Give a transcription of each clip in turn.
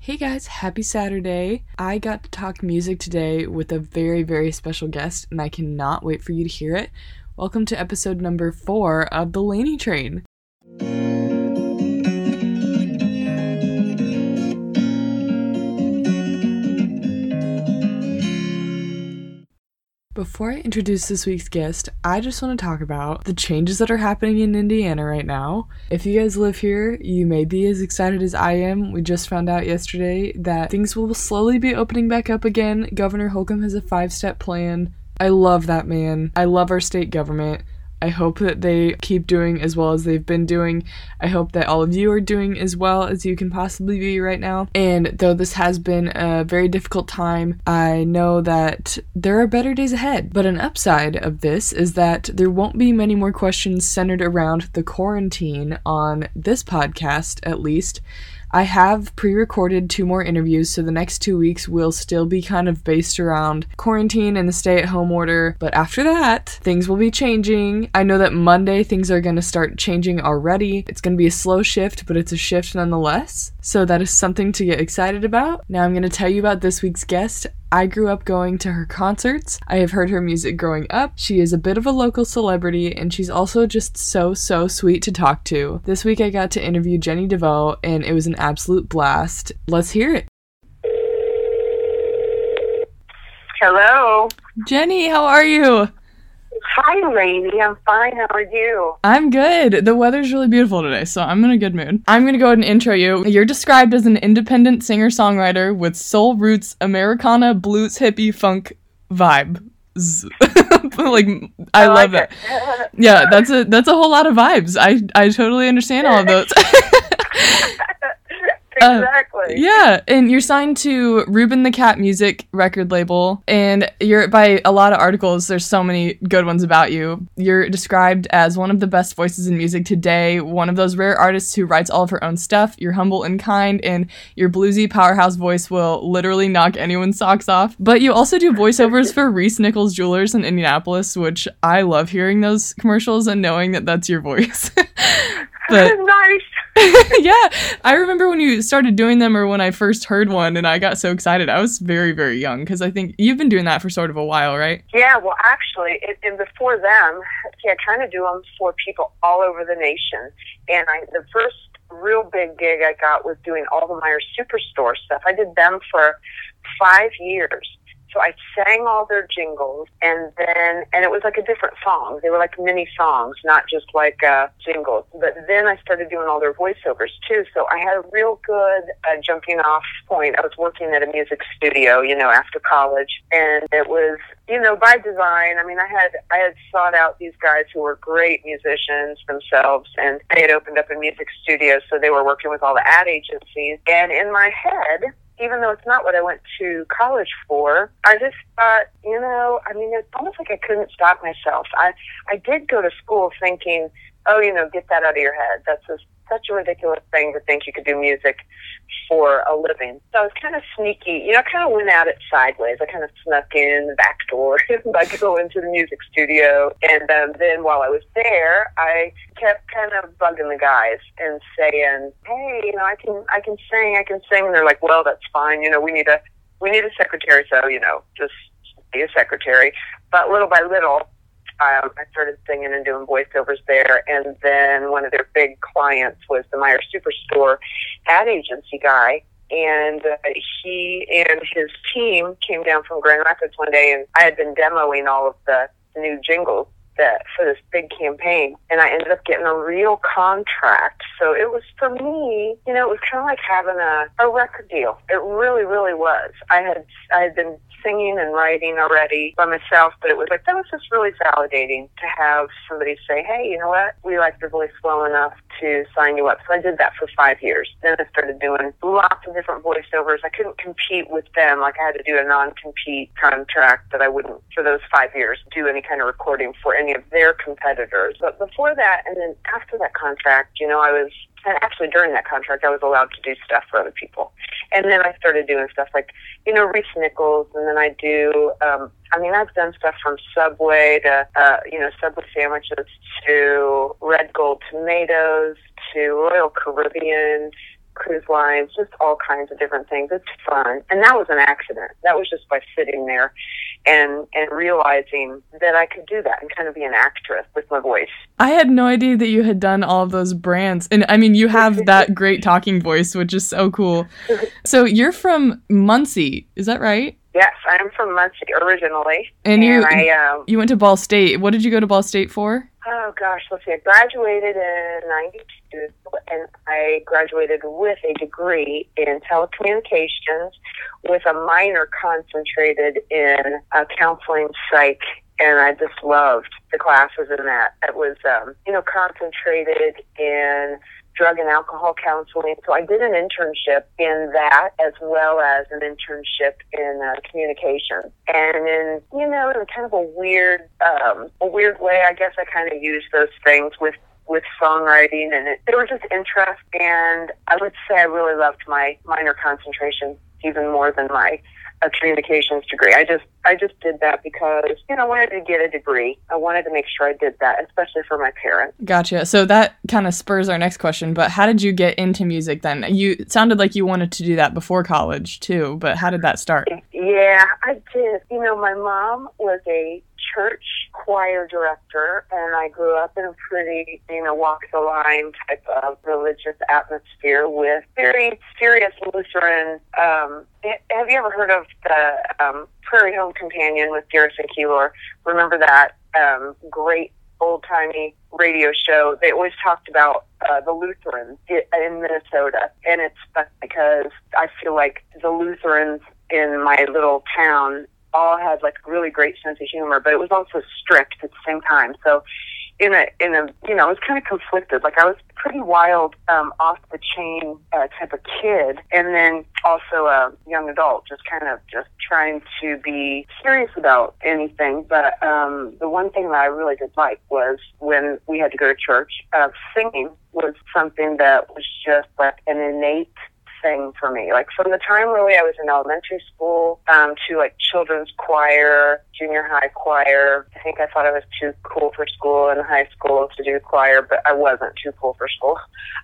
Hey guys, happy Saturday. I got to talk music today with a very, very special guest, and I cannot wait for you to hear it. Welcome to episode number four of The Laney Train. Before I introduce this week's guest, I just want to talk about the changes that are happening in Indiana right now. If you guys live here, you may be as excited as I am. We just found out yesterday that things will slowly be opening back up again. Governor Holcomb has a five step plan. I love that man. I love our state government. I hope that they keep doing as well as they've been doing. I hope that all of you are doing as well as you can possibly be right now. And though this has been a very difficult time, I know that there are better days ahead. But an upside of this is that there won't be many more questions centered around the quarantine on this podcast, at least. I have pre recorded two more interviews, so the next two weeks will still be kind of based around quarantine and the stay at home order. But after that, things will be changing. I know that Monday things are going to start changing already. It's going to be a slow shift, but it's a shift nonetheless. So that is something to get excited about. Now I'm going to tell you about this week's guest. I grew up going to her concerts. I have heard her music growing up. She is a bit of a local celebrity, and she's also just so, so sweet to talk to. This week I got to interview Jennie DeVoe, and it was an absolute blast. Let's hear it. Hello. Jennie, how are you? Hi, lady. I'm fine. How are you? I'm good. The weather's really beautiful today, so I'm in a good mood. I'm gonna go ahead and intro you. You're described as an independent singer songwriter with soul roots, Americana, blues, hippie, funk vibe. like I, I love like that. Yeah, that's a that's a whole lot of vibes. I I totally understand all of those. Uh, exactly. Yeah, and you're signed to Ruben the Cat Music record label, and you're by a lot of articles. There's so many good ones about you. You're described as one of the best voices in music today, one of those rare artists who writes all of her own stuff. You're humble and kind, and your bluesy powerhouse voice will literally knock anyone's socks off. But you also do voiceovers for Reis-Nichols Jewelers in Indianapolis, which I love hearing those commercials and knowing that that's your voice. but nice. yeah, I remember when you started doing them or when I first heard one and I got so excited. I was very, very young because I think you've been doing that for sort of a while, right? Yeah. Well, actually, it, and before them, see, I kind of do them for people all over the nation. And I, the first real big gig I got was doing all the Meijer's Superstore stuff. I did them for five years. So I sang all their jingles and then, and it was like a different song. They were like mini songs, not just like uh, jingles. But then I started doing all their voiceovers too. So I had a real good uh, jumping off point. I was working at a music studio, you know, after college and it was, you know, by design. I mean, I had, I had sought out these guys who were great musicians themselves and they had opened up a music studio. So they were working with all the ad agencies and in my head, even though it's not what I went to college for, I just thought, you know, I mean, it's almost like I couldn't stop myself. I, I did go to school thinking, oh, you know, get that out of your head. That's just such a ridiculous thing to think you could do music for a living. So I was kind of sneaky, you know, I kind of went at it sideways. I kind of snuck in the back door by going into the music studio. And um, then while I was there, I kept kind of bugging the guys and saying, hey, you know, I can, I can sing, I can sing. And they're like, well, that's fine. You know, we need a, we need a secretary. So, you know, just be a secretary. But little by little, um, I started singing and doing voiceovers there. And then one of their big clients was the Meijer Superstore ad agency guy. And uh, he and his team came down from Grand Rapids one day, and I had been demoing all of the new jingles that for this big campaign and I ended up getting a real contract. So it was for me, you know, it was kind of like having a, a record deal. It really, really was. I had, I had been singing and writing already by myself, but it was like, that was just really validating to have somebody say, hey, you know what? We like your voice well enough to sign you up. So I did that for five years. Then I started doing lots of different voiceovers. I couldn't compete with them. Like I had to do a non-compete contract that I wouldn't, for those five years, do any kind of recording for any of their competitors. But before that, and then after that contract, you know, I was and actually during that contract I was allowed to do stuff for other people. And then I started doing stuff like, you know, Reese Nichols and then I do um I mean I've done stuff from Subway to uh, you know, Subway sandwiches to red gold tomatoes to Royal Caribbean cruise lines, just all kinds of different things. It's fun. And that was an accident. That was just by sitting there and and realizing that I could do that and kind of be an actress with my voice. I had no idea that you had done all of those brands. And I mean, you have that great talking voice, which is so cool. So you're from Muncie, is that right? Yes, I'm from Muncie originally. And, and you I, um, you went to Ball State. What did you go to Ball State for? Oh gosh, let's see. I graduated in '92, and I graduated with a degree in telecommunications, with a minor concentrated in uh, counseling, psych, and I just loved the classes in that. It was, um, you know, concentrated in drug and alcohol counseling. So I did an internship in that as well as an internship in uh, communication. And in, you know, in kind of a weird, um, a weird way, I guess I kind of used those things with with songwriting and it, there was just interest and I would say I really loved my minor concentration even more than my a communications degree. I just I just did that because you know I wanted to get a degree. I wanted to make sure I did that, especially for my parents. Gotcha. So that kind of spurs our next question. But how did you get into music then? You sounded like you wanted to do that before college too. But how did that start? Yeah, I did. You know, my mom was a church choir director, and I grew up in a pretty, you know, walk the line type of religious atmosphere with very serious Lutheran. Um, have you ever heard of the um, Prairie Home Companion with Garrison Keillor? Remember that um, great old timey radio show, they always talked about uh, the Lutherans in Minnesota. And it's because I feel like the Lutherans in my little town all had like a really great sense of humor, but it was also strict at the same time. So in a in a you know, it was kind of conflicted. Like I was pretty wild, um, off the chain uh, type of kid, and then also a young adult, just kind of just trying to be serious about anything. But um, the one thing that I really did like was when we had to go to church. Uh, singing was something that was just like an innate thing for me. Like from the time really I was in elementary school um, to like children's choir, junior high choir. I think I thought I was too cool for school in high school to do choir, but I wasn't too cool for school.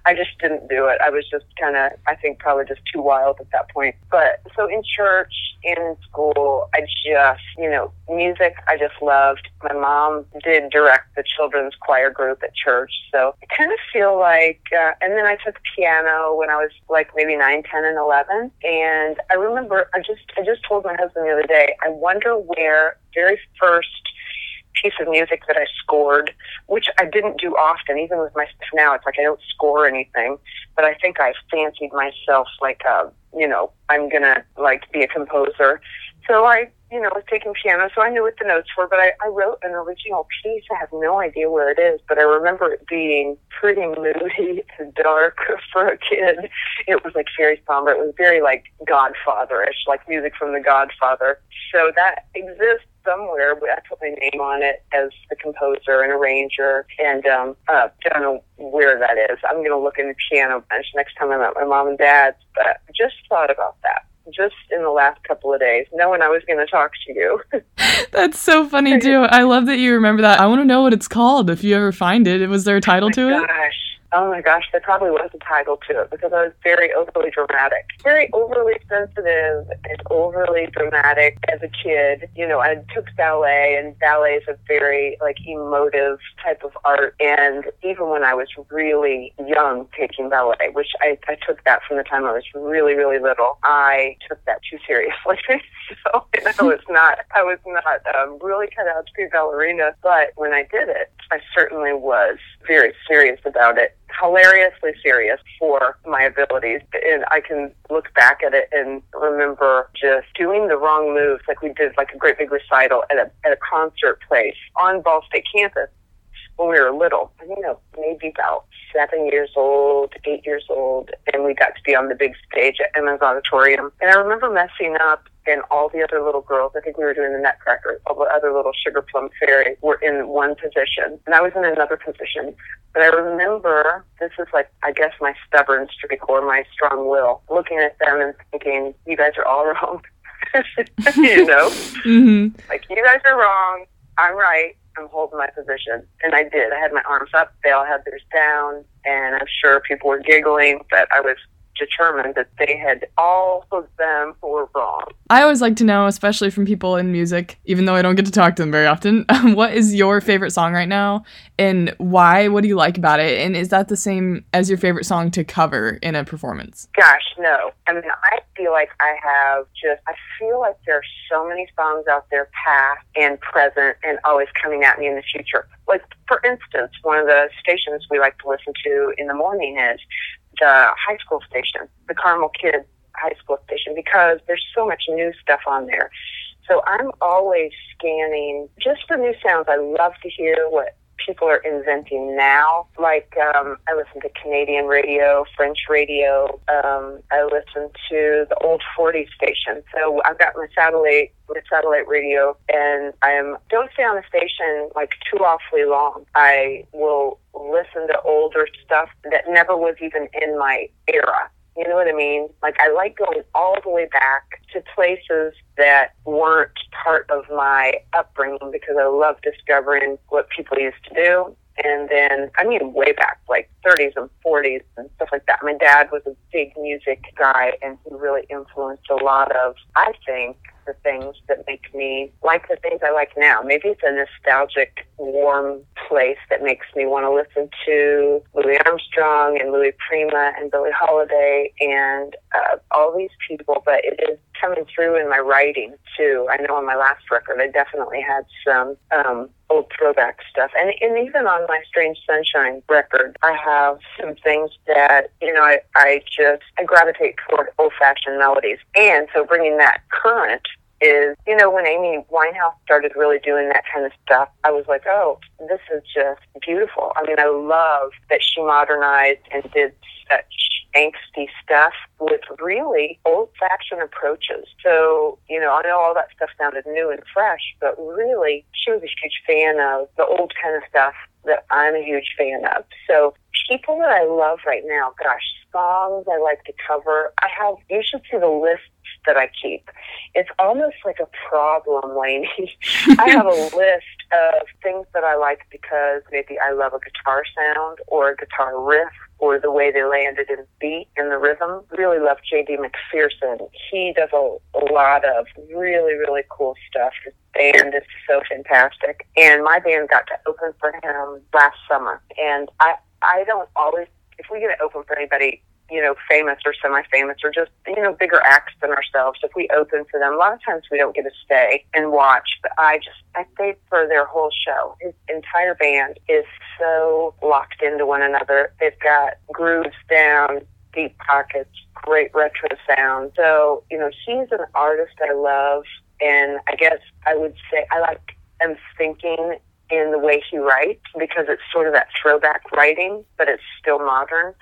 I just didn't do it. I was just kind of, I think probably just too wild at that point. But so in church, in school, I just, you know, music I just loved. My mom did direct the children's choir group at church. So I kind of feel like, uh, and then I took piano when I was like maybe nine, ten, and 11. And I remember, I just, I just told my husband the other day, I wonder where very first piece of music that I scored, which I didn't do often, even with my stuff now. It's like I don't score anything, but I think I fancied myself like a, you know, I'm gonna like be a composer. So I, you know, was taking piano, so I knew what the notes were, but I, I wrote an original piece. I have no idea where it is, but I remember it being pretty moody and dark for a kid. It was like very somber. It was very like Godfatherish, like music from the Godfather. So that exists somewhere. I put my name on it as the composer and arranger, and um, uh, don't know where that is. I'm going to look in the piano bench next time I'm at my mom and dad's. But just thought about that just in the last couple of days, knowing I was going to talk to you. That's so funny too. I love that you remember that. I want to know what it's called if you ever find it. Was there a title oh to gosh. it? Oh my gosh, there probably was a title to it because I was very overly dramatic. Very overly sensitive and overly dramatic as a kid. You know, I took ballet and ballet is a very like emotive type of art and even when I was really young taking ballet, which I, I took that from the time I was really, really little, I took that too seriously. so I was not I was not um, really cut out to be a ballerina, but when I did it, I certainly was very serious about it hilariously serious for my abilities. And I can look back at it and remember just doing the wrong moves. Like we did like a great big recital at a, at a concert place on Ball State campus when we were little. I think know, maybe about seven years old, eight years old, and we got to be on the big stage at Emens Auditorium. And I remember messing up and all the other little girls, I think we were doing the Nutcracker, all the other little Sugar Plum Fairy were in one position, and I was in another position. But I remember, this is like, I guess my stubborn streak or my strong will, looking at them and thinking, you guys are all wrong. you know? mm-hmm. Like, you guys are wrong. I'm right. I'm holding my position. And I did. I had my arms up. They all had theirs down. And I'm sure people were giggling, but I was determined that they had all of them were wrong. I always like to know, especially from people in music, even though I don't get to talk to them very often, um, what is your favorite song right now and why? What do you like about it? And is that the same as your favorite song to cover in a performance? Gosh, no. I mean, I feel like I have just, I feel like there are so many songs out there, past and present, and always coming at me in the future. Like, for instance, one of the stations we like to listen to in the morning is the high school station, the Carmel Kids high school station, because there's so much new stuff on there. So I'm always scanning just the new sounds. I love to hear what people are inventing now. Like um, I listen to Canadian radio, French radio. Um, I listen to the old 40 station. So I've got my satellite my satellite radio, and I don't stay on the station like too awfully long. I will listen to older stuff that never was even in my era. You know what I mean? Like I like going all the way back to places that weren't part of my upbringing because I love discovering what people used to do. And then, I mean, way back, like 30s and 40s and stuff like that. My dad was a big music guy and he really influenced a lot of, I think, the things that make me like the things I like now. Maybe it's a nostalgic, warm place that makes me want to listen to Louis Armstrong and Louis Prima and Billie Holiday and uh, all these people, but it is coming through in my writing too. I know on my last record, I definitely had some um, old throwback stuff, and and even on my Strange Sunshine record, I have some things that you know I I just I gravitate toward old fashioned melodies, and so bringing that current is, you know, when Amy Winehouse started really doing that kind of stuff, I was like, oh, this is just beautiful. I mean, I love that she modernized and did such angsty stuff with really old fashioned approaches. So, you know, I know all that stuff sounded new and fresh, but really, she was a huge fan of the old kind of stuff that I'm a huge fan of. So, people that I love right now, gosh, songs I like to cover. I have, you should see the list that I keep. It's almost like a problem, Lainey. I have a list of things that I like because maybe I love a guitar sound or a guitar riff or the way they landed in beat and the rhythm. Really love J.D. McPherson. He does a, a lot of really, really cool stuff. His band is so fantastic. And my band got to open for him last summer. And I, I don't always, if we get to open for anybody, you know, famous or semi-famous or just, you know, bigger acts than ourselves. If we open for them, a lot of times we don't get to stay and watch, but I just, I stayed for their whole show. His entire band is so locked into one another. They've got grooves down, deep pockets, great retro sound. So, you know, he's an artist I love. And I guess I would say I like, I'm thinking in the way he writes because it's sort of that throwback writing, but it's still modern.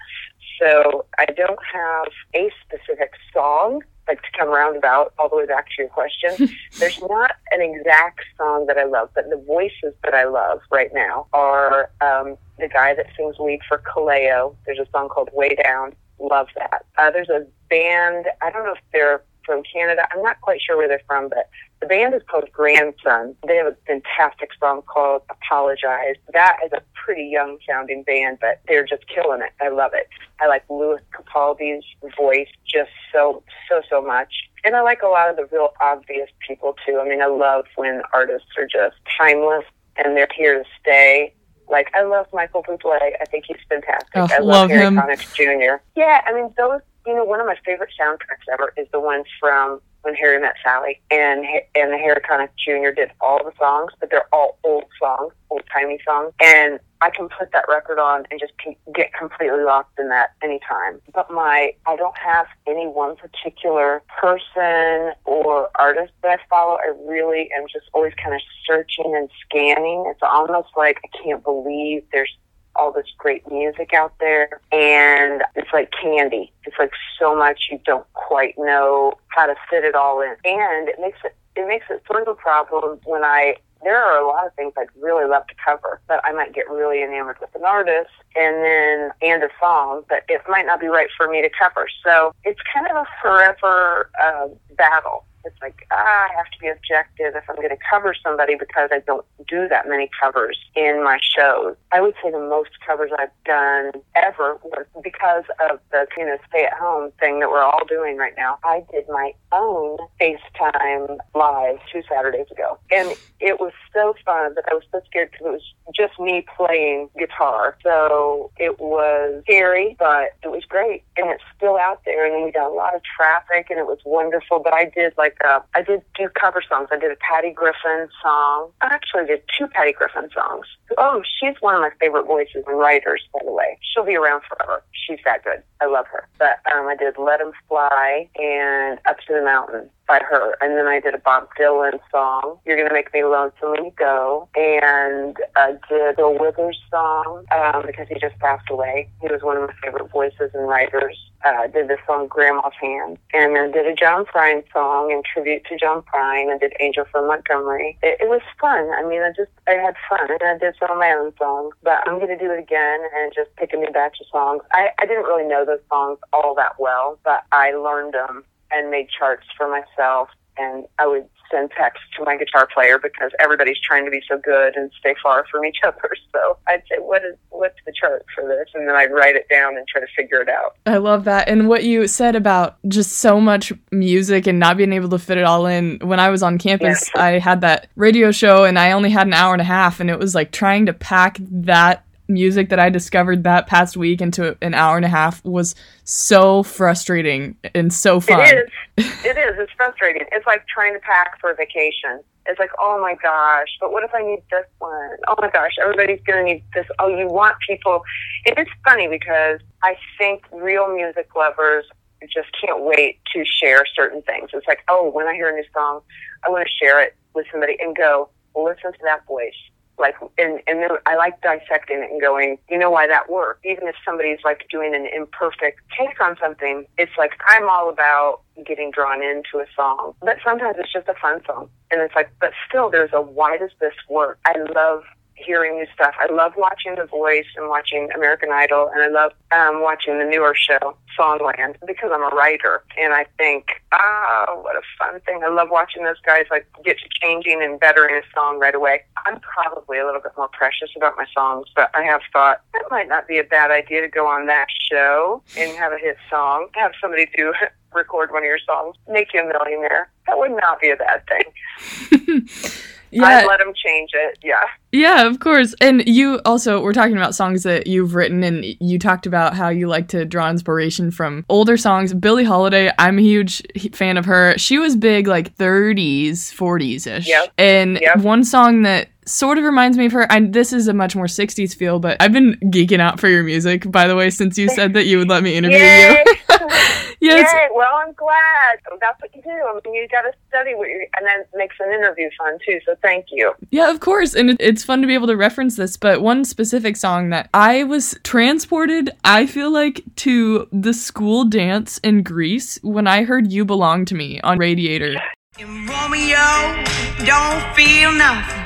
So I don't have a specific song, like to come roundabout all the way back to your question. There's not an exact song that I love, but the voices that I love right now are um, the guy that sings lead for Kaleo. There's a song called Way Down. Love that. Uh, there's a band, I don't know if they're from Canada. I'm not quite sure where they're from, but the band is called Grandson. They have a fantastic song called Apologize. That is a pretty young sounding band, but they're just killing it. I love it. I like Lewis Capaldi's voice just so, so, so much. And I like a lot of the real obvious people too. I mean, I love when artists are just timeless and they're here to stay. Like I love Michael Bublé. I think he's fantastic. Oh, I love, love Harry him. Connick Jr. Yeah, I mean those. You know, one of my favorite soundtracks ever is the one from when Harry met Sally, and and Harry Connick Jr. did all the songs, but they're all old songs, old timey songs, and I can put that record on and just get completely lost in that anytime. But my I don't have any one particular person or artist that I follow. I really am just always kind of searching and scanning. It's almost like I can't believe there's all this great music out there and it's like candy. It's like so much you don't quite know how to fit it all in. And it makes it it makes it sort of a problem when I there are a lot of things I'd really love to cover, but I might get really enamored with an artist and then and a song, but it might not be right for me to cover. So it's kind of a forever uh, battle it's like ah, I have to be objective if I'm going to cover somebody because I don't do that many covers in my shows. I would say the most covers I've done ever was because of the you know stay at home thing that we're all doing right now. I did my own FaceTime live two Saturdays ago, and it was so fun. But I was so scared because it was just me playing guitar, so it was scary, but it was great, and it's still out there. And we got a lot of traffic, and it was wonderful. But I did like uh, I did do cover songs. I did a Patty Griffin song. I actually did two Patty Griffin songs. Oh, she's one of my favorite voices and writers, by the way. She'll be around forever. She's that good. I love her. But um, I did Let 'Em Fly and Up to the Mountain by her. And then I did a Bob Dylan song, You're Gonna Make Me Lonesome When You Go. And I did a Withers song um, because he just passed away. He was one of my favorite voices and writers. Uh, did the song Grandma's Hand. And then did a John Prine song in tribute to John Prine and did Angel from Montgomery. It, it was fun. I mean, I just, I had fun. And I did some of my own songs. But I'm to do it again and just pick a new batch of songs. I, I didn't really know those songs all that well, but I learned them and made charts for myself. And I would send texts to my guitar player because everybody's trying to be so good and stay far from each other. So I'd say, what is what's the chart for this? And then I'd write it down and try to figure it out. I love that. And what you said about just so much music and not being able to fit it all in. When I was on campus, yes. I had that radio show and I only had an hour and a half, and it was like trying to pack that music that I discovered that past week into an hour and a half was so frustrating and so fun. It is. it is. It's frustrating. It's like trying to pack for a vacation. It's like, oh my gosh, but what if I need this one? Oh my gosh, everybody's going to need this. Oh, you want people. It is funny because I think real music lovers just can't wait to share certain things. It's like, oh, when I hear a new song, I want to share it with somebody and go, listen to that voice like and and then I like dissecting it and going, you know why that worked. Even if somebody's like doing an imperfect take on something, it's like I'm all about getting drawn into a song. But sometimes it's just a fun song. And it's like, but still there's a why does this work? I love hearing new stuff. I love watching The Voice and watching American Idol, and I love um, watching the newer show, Songland, because I'm a writer. And I think, ah, oh, what a fun thing. I love watching those guys like get to changing and bettering a song right away. I'm probably a little bit more precious about my songs, but I have thought that might not be a bad idea to go on that show and have a hit song, have somebody do record one of your songs, make you a millionaire. That would not be a bad thing. yeah. I'd let them change it. Yeah. Yeah, of course. And you also, we're talking about songs that you've written, and you talked about how you like to draw inspiration from older songs. Billie Holiday, I'm a huge fan of her. She was big like 30s, 40s ish. Yep. And yep. one song that sort of reminds me of her. I, this is a much more 60s feel, but I've been geeking out for your music, by the way, since you said that you would let me interview you. yes. Yay. Well, I'm glad. That's what you do. I mean, you got to study what you're, and then makes an interview fun too. So thank you. Yeah, of course. And it, it's fun to be able to reference this. But one specific song that I was transported, I feel like, to the school dance in Grease when I heard You Belong to Me on Radiator. Romeo don't feel nothing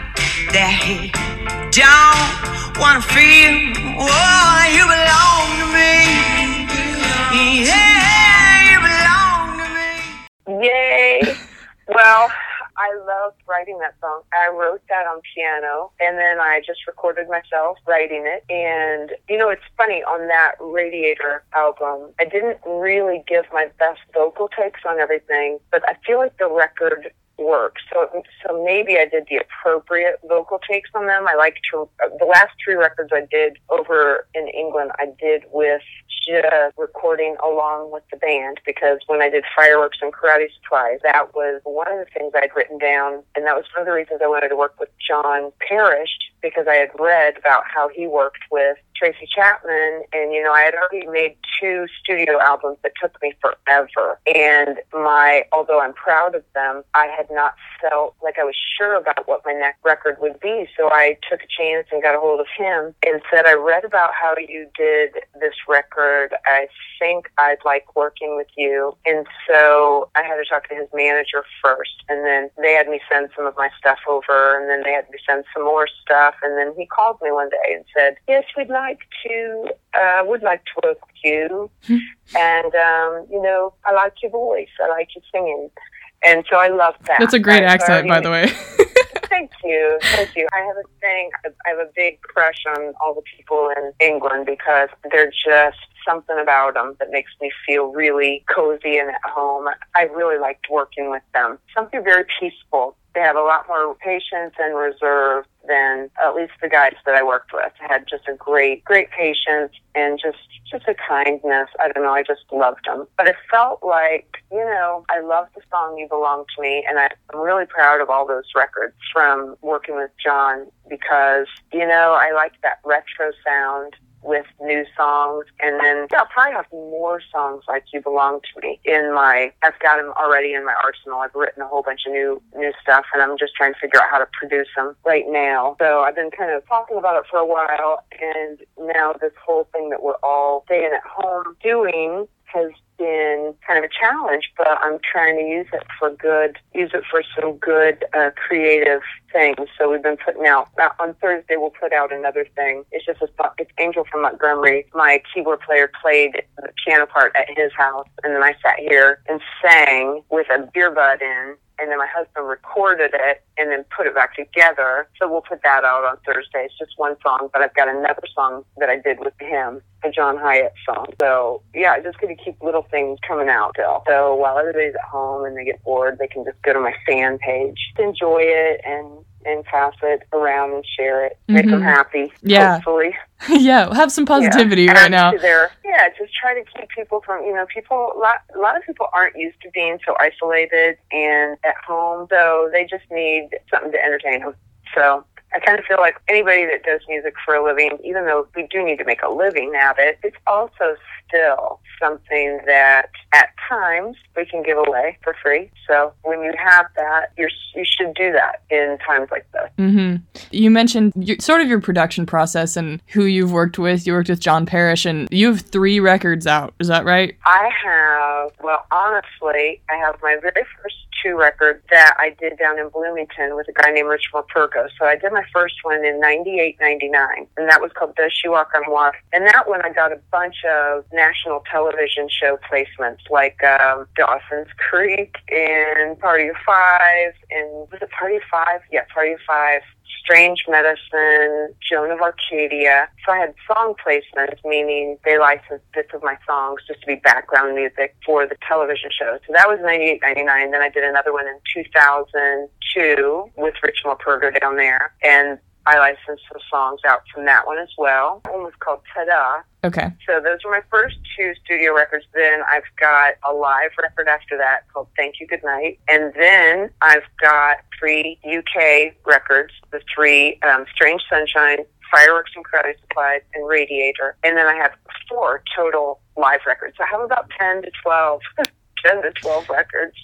that he don't wanna feel. Oh, you belong to me. Yeah, Yay! well, I loved writing that song. I wrote that on piano and then I just recorded myself writing it. And, you know, it's funny on that Radiator album, I didn't really give my best vocal takes on everything, but I feel like the record work. So, so maybe I did the appropriate vocal takes on them. I like to, the last three records I did over in England, I did with just recording along with the band because when I did Fireworks and Karate Supplies, that was one of the things I'd written down. And that was one of the reasons I wanted to work with John Parish because I had read about how he worked with Tracy Chapman, and you know, I had already made two studio albums that took me forever. And my, although I'm proud of them, I had not felt like I was sure about what my next record would be. So I took a chance and got a hold of him and said, I read about how you did this record. I think I'd like working with you. And so I had to talk to his manager first, and then they had me send some of my stuff over, and then they had me send some more stuff. And then he called me one day and said, Yes, we'd like like to, uh, would like to work with you. and, um, you know, I like your voice. I like your singing. And so I love that. That's a great I- accent, I by the way. Thank you, thank you. I have a thing. I have a big crush on all the people in England because they're just something about them that makes me feel really cozy and at home. I really liked working with them. Something very peaceful. They have a lot more patience and reserve than at least the guys that I worked with. I had just a great, great patience and just just a kindness. I don't know. I just loved them. But it felt like, you know, I love the song "You Belong to Me," and I'm really proud of all those records from working with John because, you know, I like that retro sound with new songs. And then yeah, I'll probably have more songs like You Belong to Me in my, I've got them already in my arsenal. I've written a whole bunch of new, new stuff and I'm just trying to figure out how to produce them right now. So I've been kind of talking about it for a while and now this whole thing that we're all staying at home doing has been kind of a challenge, but I'm trying to use it for good, use it for some good uh, creative things. So we've been putting out uh, on Thursday. We'll put out another thing. It's just a it's Angel from Montgomery. My keyboard player played the piano part at his house, and then I sat here and sang with a beer bud in. And then my husband recorded it and then put it back together. So we'll put that out on Thursday. It's just one song, but I've got another song that I did with him, a John Hiatt song. So yeah, just going to keep little things coming out still. So while everybody's at home and they get bored, they can just go to my fan page, enjoy it, and and pass it around and share it, make mm-hmm. them happy. Yeah. hopefully. yeah, have some positivity Yeah. right now. their- yeah, just try to keep people from, you know, people, a lot, a lot of people aren't used to being so isolated and at home, so they just need something to entertain them. So I kind of feel like anybody that does music for a living, even though we do need to make a living at it, it's also still something that at times we can give away for free. So when you have that, you're, you should do that in times like this. hmm You mentioned sort of your production process and who you've worked with. You worked with John Parish, and you have three records out. Is that right? I have, well, honestly, I have my very first two records that I did down in Bloomington with a guy named Rich Perko. So I did my first one in 98, 99, and that was called Does She Walk on Water? And that one I got a bunch of national television show placements like um, Dawson's Creek and Party of Five, and was it Party of Five? Yeah, Party of Five. Strong Medicine, Joan of Arcadia. So I had song placements, meaning they licensed bits of my songs just to be background music for the television show. So that was 98, 99. Then I did another one in 2002 with Rich Mulpergo down there. And I licensed some songs out from that one as well. One was called Ta-Da. Okay. So those were my first two studio records. Then I've got a live record after that called Thank You Good Night. And then I've got three UK records, the three um, Strange Sunshine, Fireworks and Karate Supplies, and Radiator. And then I have four total live records. I have about 10 to 12, 10 to 12 records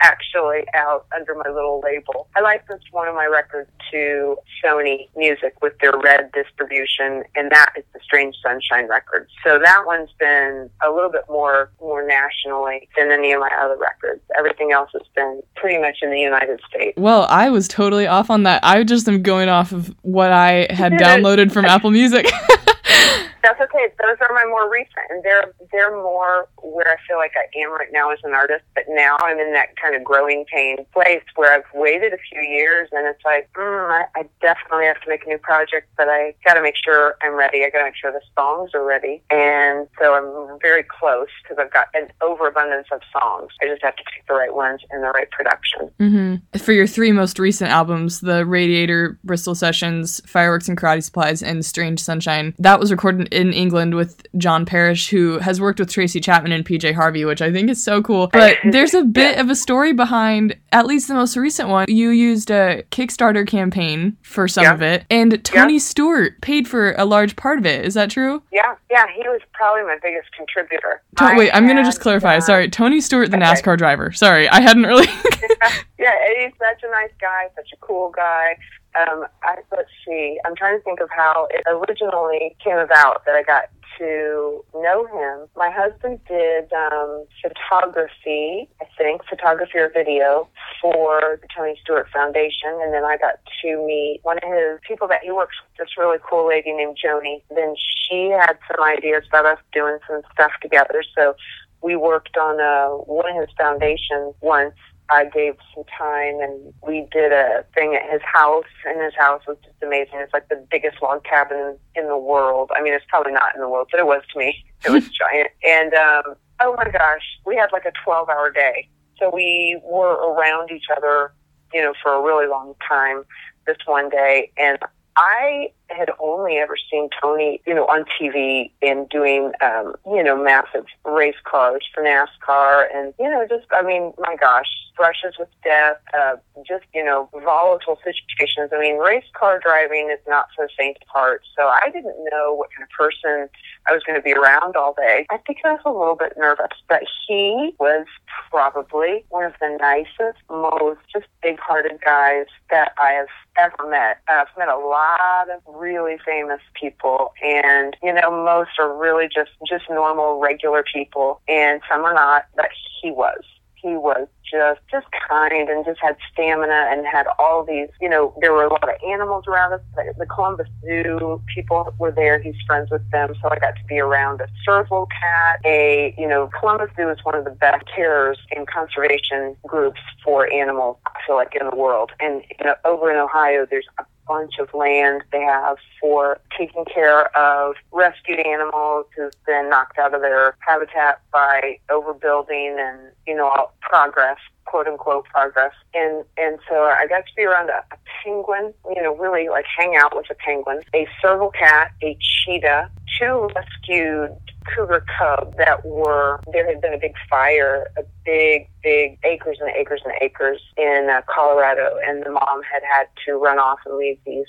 actually out under my little label. I licensed one of my records to Sony Music with their red distribution, and that is the Strange Sunshine record. So that one's been a little bit more more nationally than any of my other records. Everything else has been pretty much in the United States. Well, I was totally off on that. I just am going off of what I had downloaded from Apple Music. That's okay. Those are my more recent, and they're they're more where I feel like I am right now as an artist. But now I'm in that kind of growing pain place where I've waited a few years, and it's like, mm, I, I definitely have to make a new project, but I got to make sure I'm ready. I got to make sure the songs are ready, and so I'm very close because I've got an overabundance of songs. I just have to pick the right ones and the right production. hmm For your three most recent albums, the Radiator, Bristol Sessions, Fireworks and Karate Supplies, and Strange Sunshine, that was recorded in England with John Parish, who has worked with Tracy Chapman and PJ Harvey, which I think is so cool. But there's a bit of a story behind at least the most recent one. You used a Kickstarter campaign for some Yeah. of it, and Tony Stewart paid for a large part of it. Is that true? Yeah, yeah, he was probably my biggest contributor. To- wait, I'm gonna just clarify. uh, Sorry, Tony Stewart, the okay. NASCAR driver. Sorry, I hadn't really. yeah, he's such a nice guy, such a cool guy. Um, I, let's see. I'm trying to think of how it originally came about that I got to know him. My husband did um, photography, I think, photography or video for the Tony Stewart Foundation, and then I got to meet one of his people that he works with, this really cool lady named Joni. Then she had some ideas about us doing some stuff together, so we worked on uh, one of his foundations once I gave some time and we did a thing at his house and his house was just amazing. It's like the biggest log cabin in the world. I mean, it's probably not in the world, but it was to me. It was giant. And, um, oh my gosh, we had like a 12 hour day. So we were around each other, you know, for a really long time this one day. And I had only ever seen Tony, you know, on TV and doing, um, you know, massive race cars for NASCAR and, you know, just, I mean, my gosh, brushes with death, uh, just, you know, volatile situations. I mean, race car driving is not for the faint of. So I didn't know what kind of person I was going to be around all day. I think I was a little bit nervous, but he was probably one of the nicest, most just big hearted guys that I have ever met. I've met a lot of really famous people and, you know, most are really just, just normal, regular people and some are not, but he was. He was just just kind and just had stamina and had all these you know there were a lot of animals around us the, columbus zoo people were there. He's friends with them. So i got to be around a serval cat. A you know columbus zoo is one of the best carers and conservation groups for animals i feel like in the world. And you know over in ohio there's a bunch of land they have for taking care of rescued animals who've been knocked out of their habitat by overbuilding and, you know, progress quote unquote progress. And and so I got to be around a, a penguin, you know, really like hang out with a penguin, a serval cat, a cheetah, two rescued cougar cub that were there had been a big fire, a big, big acres and acres and acres in uh, Colorado, and the mom had had to run off and leave these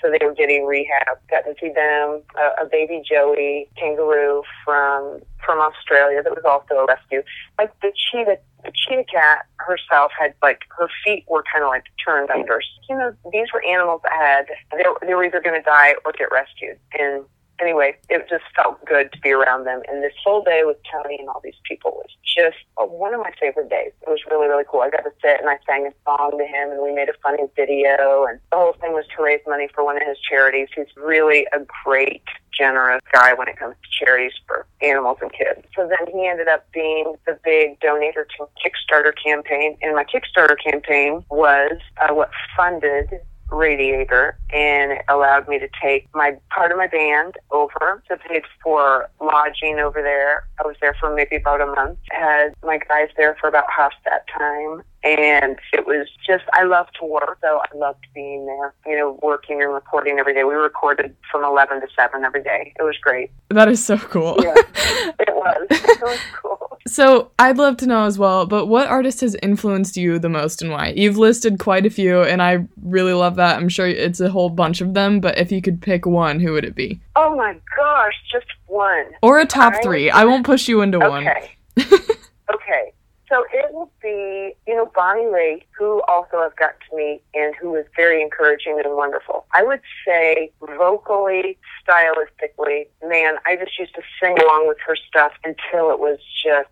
so they were getting rehab. Got to see them, a, a baby Joey kangaroo from from Australia that was also a rescue. Like the cheetah, the cheetah cat herself had like her feet were kind of like turned under. You know, these were animals that had they they were either going to die or get rescued, and anyway, it just felt good to be around them. And this whole day with Tony and all these people was just one of my favorite days. It was really, really cool. I got to sit and I sang a song to him and we made a funny video. And the whole thing was to raise money for one of his charities. He's really a great, generous guy when it comes to charities for animals and kids. So then he ended up being the big donator to a Kickstarter campaign. And my Kickstarter campaign was uh, what funded radiator and it allowed me to take my part of my band over to paid for lodging over there. I was there for maybe about a month. Had my guys there for about half that time and it was just I love to work, so I loved being there. You know, working and recording every day. We recorded from eleven to seven every day. It was great. That is so cool. Yeah, it was. It was cool. So I'd love to know as well, but what artist has influenced you the most and why? You've listed quite a few, and I really love that. I'm sure it's a whole bunch of them, but if you could pick one, who would it be? Oh my gosh, just one. Or a top I... three. I won't push you into one. okay. one. okay. So it will be, you know, Bonnie Raitt, who also I've got to meet and who is very encouraging and wonderful. I would say vocally, stylistically, man, I just used to sing along with her stuff until it was just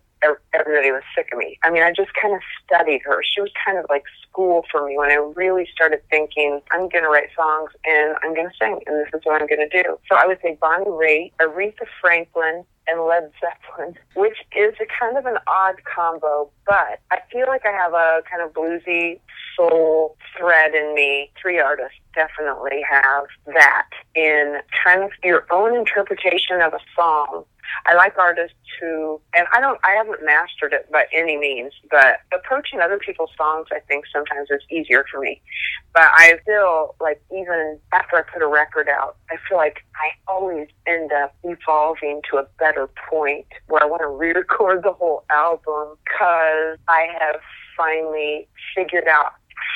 everybody was sick of me. I mean, I just kind of studied her. She was kind of like school for me when I really started thinking, I'm going to write songs and I'm going to sing and this is what I'm going to do. So I would say Bonnie Raitt, Aretha Franklin, and Led Zeppelin, which is a kind of an odd combo, but I feel like I have a kind of bluesy soul thread in me. Three artists definitely have that in kind of your own interpretation of a song I like artists who, and I don't, I haven't mastered it by any means, but approaching other people's songs, I think sometimes is easier for me. But I feel like even after I put a record out, I feel like I always end up evolving to a better point where I want to re-record the whole album because I have finally figured out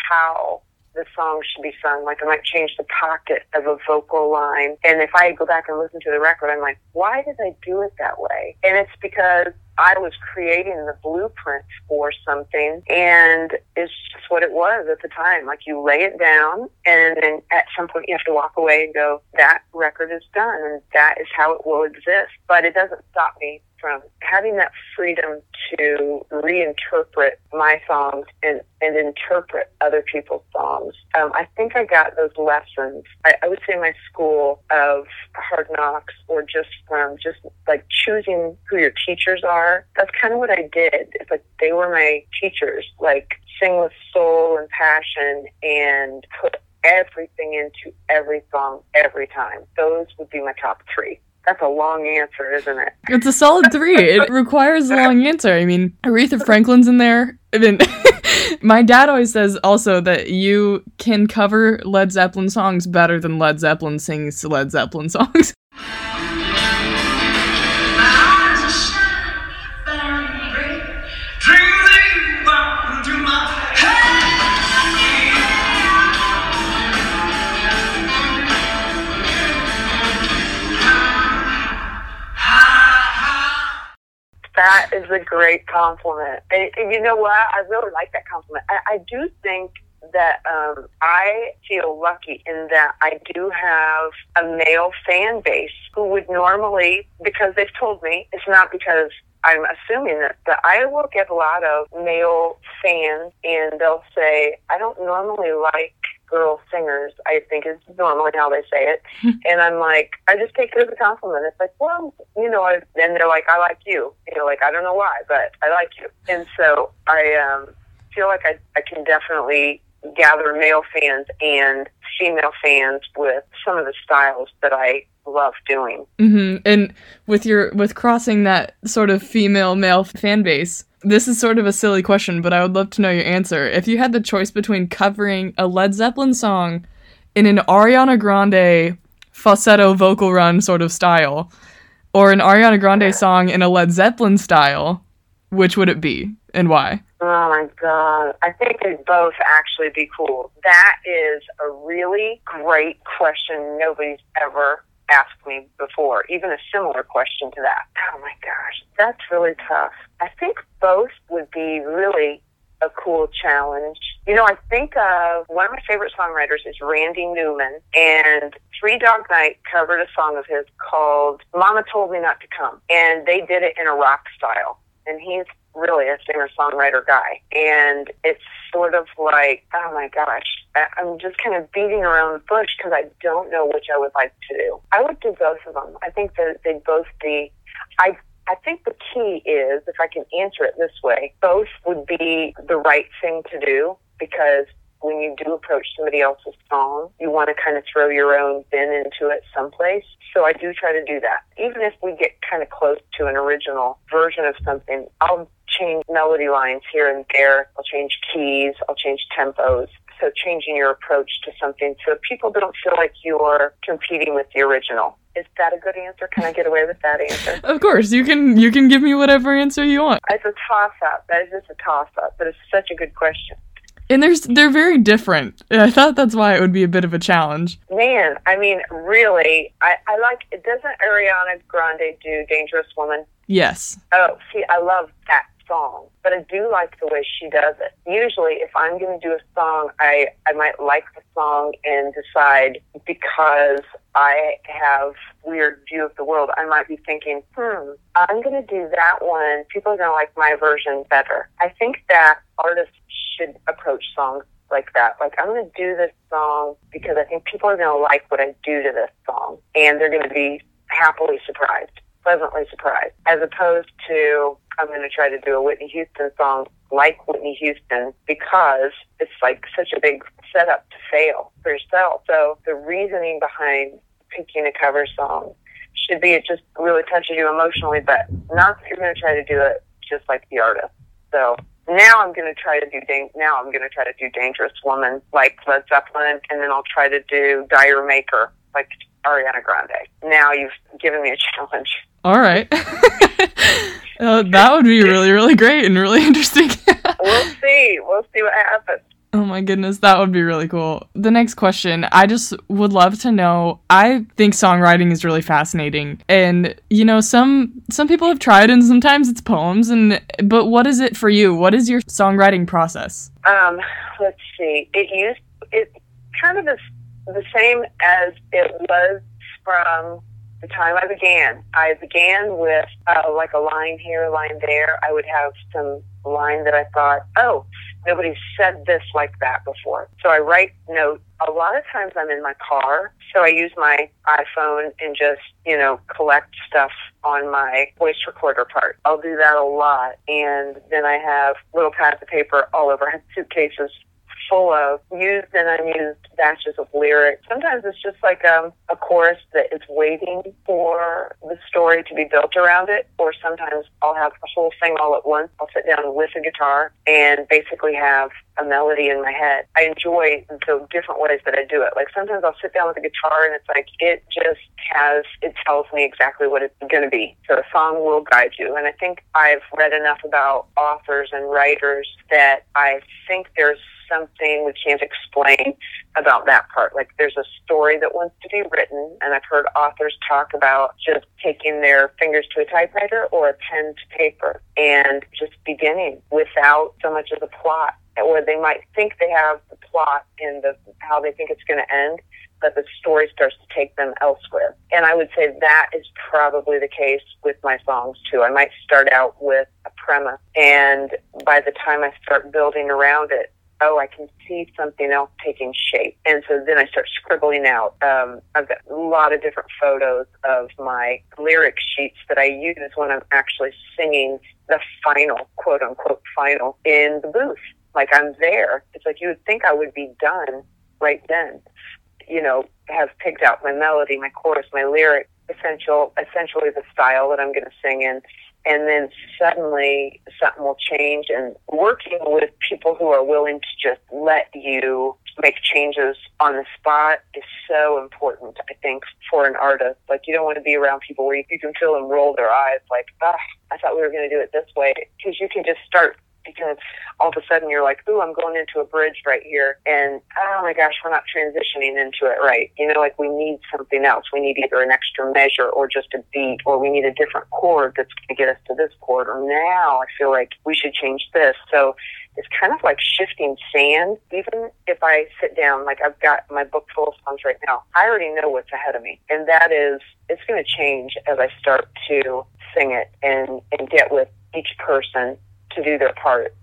how the song should be sung. Like I might change the pocket of a vocal line. And if I go back and listen to the record, I'm like, why did I do it that way? And it's because I was creating the blueprint for something and it's just what it was at the time. Like you lay it down and then at some point you have to walk away and go, that record is done and that is how it will exist. But it doesn't stop me from having that freedom to reinterpret my songs and, and interpret other people's songs. Um, I think I got those lessons. I, I would say my school of hard knocks or just from just like choosing who your teachers are. That's kind of what I did. It's like they were my teachers, like sing with soul and passion and put everything into every song every time. Those would be my top three. That's a long answer, isn't it? It's a solid three. It requires a long answer. I mean, Aretha Franklin's in there. I mean, my dad always says also that you can cover Led Zeppelin songs better than Led Zeppelin sings Led Zeppelin songs. is a great compliment. And, and you know what? I really like that compliment. I, I do think that um, I feel lucky in that I do have a male fan base who would normally, because they've told me, it's not because I'm assuming that, that I will get a lot of male fans and they'll say, I don't normally like girl singers, I think is normally how they say it. and I'm like, I just take it as a compliment. It's like, well, you know, I, and they're like, I like you. You know, like, I don't know why, but I like you. And so I um, feel like I, I can definitely gather male fans and female fans with some of the styles that I love doing. hmm And with your with crossing that sort of female male fan base, this is sort of a silly question, but I would love to know your answer. If you had the choice between covering a Led Zeppelin song in an Ariana Grande falsetto vocal run sort of style, or an Ariana Grande song in a Led Zeppelin style, which would it be and why? Oh my god. I think they'd both actually be cool. That is a really great question nobody's ever asked me before, even a similar question to that. Oh my gosh, that's really tough. I think both would be really a cool challenge. You know, I think of one of my favorite songwriters is Randy Newman, and Three Dog Night covered a song of his called Mama Told Me Not to Come, and they did it in a rock style. And he's really a singer songwriter guy. And it's sort of like, oh my gosh, I'm just kind of beating around the bush because I don't know which I would like to do. I would do both of them. I think that they'd both be, I, I think the key is, if I can answer it this way, both would be the right thing to do because when you do approach somebody else's song, you want to kind of throw your own spin into it someplace. So I do try to do that. Even if we get kind of close to an original version of something, I'll change melody lines here and there. I'll change keys. I'll change tempos. So changing your approach to something so people don't feel like you're competing with the original. Is that a good answer? Can I get away with that answer? Of course, you can you can give me whatever answer you want. It's a toss up. That is just a toss up, but it's such a good question. And there's they're very different. And I thought that's why it would be a bit of a challenge. Man, I mean, really, I, I like it. Doesn't Ariana Grande do Dangerous Woman? Yes. Oh, see, I love that song, but I do like the way she does it. Usually, if I'm going to do a song, I, I might like the song and decide because I have weird view of the world, I might be thinking, hmm, I'm going to do that one. People are going to like my version better. I think that artists should approach songs like that. Like, I'm going to do this song because I think people are going to like what I do to this song, and they're going to be happily surprised, pleasantly surprised, as opposed to I'm going to try to do a Whitney Houston song like Whitney Houston because it's like such a big setup to fail for yourself. So the reasoning behind picking a cover song should be it just really touches you emotionally, but not that you're going to try to do it just like the artist. So now I'm going to try to do dang- now I'm going to try to do Dangerous Woman like Led Zeppelin, and then I'll try to do D'yer Mak'er like Ariana Grande. Now you've given me a challenge. All right. uh, that would be really really great and really interesting. We'll see. We'll see what happens. Oh my goodness, that would be really cool. The next question, I just would love to know. I think songwriting is really fascinating. And you know, some some people have tried and sometimes it's poems and but what is it for you? What is your songwriting process? Um, let's see. It used it kind of is the same as it was from the time I began. I began with uh, like a line here, a line there. I would have some line that I thought, oh, nobody's said this like that before. So I write notes. A lot of times I'm in my car, so I use my iPhone and just, you know, collect stuff on my voice recorder part. I'll do that a lot. And then I have little pads of paper all over. Suitcases full of used and unused batches of lyrics. Sometimes it's just like um, a chorus that is waiting for the story to be built around it, or sometimes I'll have the whole thing all at once. I'll sit down with a guitar and basically have a melody in my head. I enjoy the different ways that I do it. Like sometimes I'll sit down with a guitar and it's like it just has it tells me exactly what it's going to be. So a song will guide you. And I think I've read enough about authors and writers that I think there's something we can't explain about that part. Like there's a story that wants to be written, and I've heard authors talk about just taking their fingers to a typewriter or a pen to paper and just beginning without so much of the plot. Or they might think they have the plot and the how they think it's going to end, but the story starts to take them elsewhere. And I would say that is probably the case with my songs too. I might start out with a premise, and by the time I start building around it, oh, I can see something else taking shape. And so then I start scribbling out. Um, I've got a lot of different photos of my lyric sheets that I use when I'm actually singing the final, quote unquote, final in the booth. Like I'm there. It's like you would think I would be done right then. You know, have picked out my melody, my chorus, my lyric, essential, essentially the style that I'm going to sing in and then suddenly something will change. And working with people who are willing to just let you make changes on the spot is so important i think for an artist. Like you don't want to be around people where you, can feel them roll their eyes like ah i thought we were going to do it this way because you can just start because all of a sudden you're like, ooh, I'm going into a bridge right here. And oh my gosh, we're not transitioning into it right. You know, like we need something else. We need either an extra measure or just a beat, or we need a different chord that's going to get us to this chord. Or now I feel like we should change this. So it's kind of like shifting sand. Even if I sit down, like I've got my book full of songs right now, I already know what's ahead of me. And that is, it's going to change as I start to sing it and, and get with each person to do their part.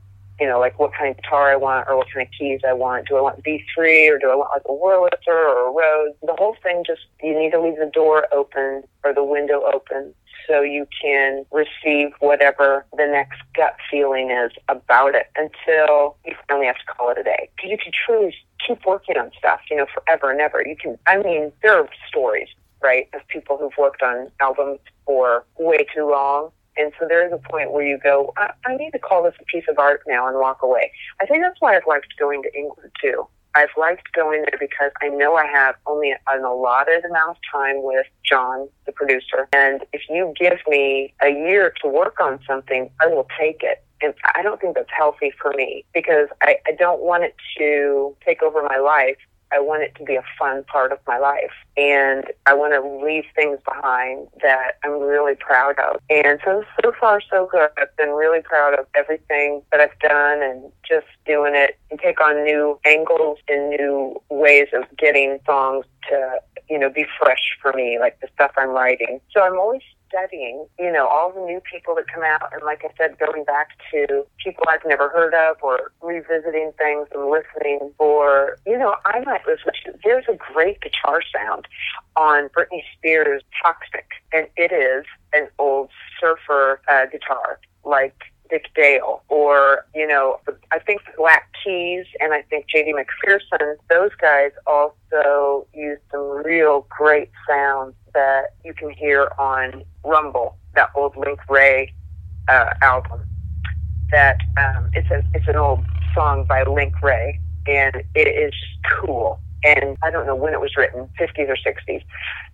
You know, like what kind of guitar I want or what kind of keys I want. Do I want B3 or do I want like a Wurlitzer or a Rhodes? The whole thing just, you need to leave the door open or the window open so you can receive whatever the next gut feeling is about it until you finally have to call it a day. Because you can truly keep working on stuff, you know, forever and ever. You can, I mean, there are stories, right, of people who've worked on albums for way too long and so there is a point where you go, I, I need to call this a piece of art now and walk away. I think that's why I've liked going to England too. I've liked going there because I know I have only an allotted amount of time with John, the producer. And if you give me a year to work on something, I will take it. And I don't think that's healthy for me because I, I don't want it to take over my life I want it to be a fun part of my life. And I want to leave things behind that I'm really proud of. And so, so far, so good. I've been really proud of everything that I've done and just doing it and take on new angles and new ways of getting songs to, you know, be fresh for me, like the stuff I'm writing. So I'm always studying, you know, all the new people that come out. And like I said, going back to people I've never heard of or revisiting things and listening or, you know, I might listen to, there's a great guitar sound on Britney Spears' Toxic. And it is an old surfer uh, guitar, like Dick Dale or, you know, I think Black Keys and I think J.D. McPherson, those guys also use some real great sounds that you can hear on Rumble, that old Link Wray uh, album. That um, it's a it's an old song by Link Wray, and it is cool. And I don't know when it was written, 50s or 60s.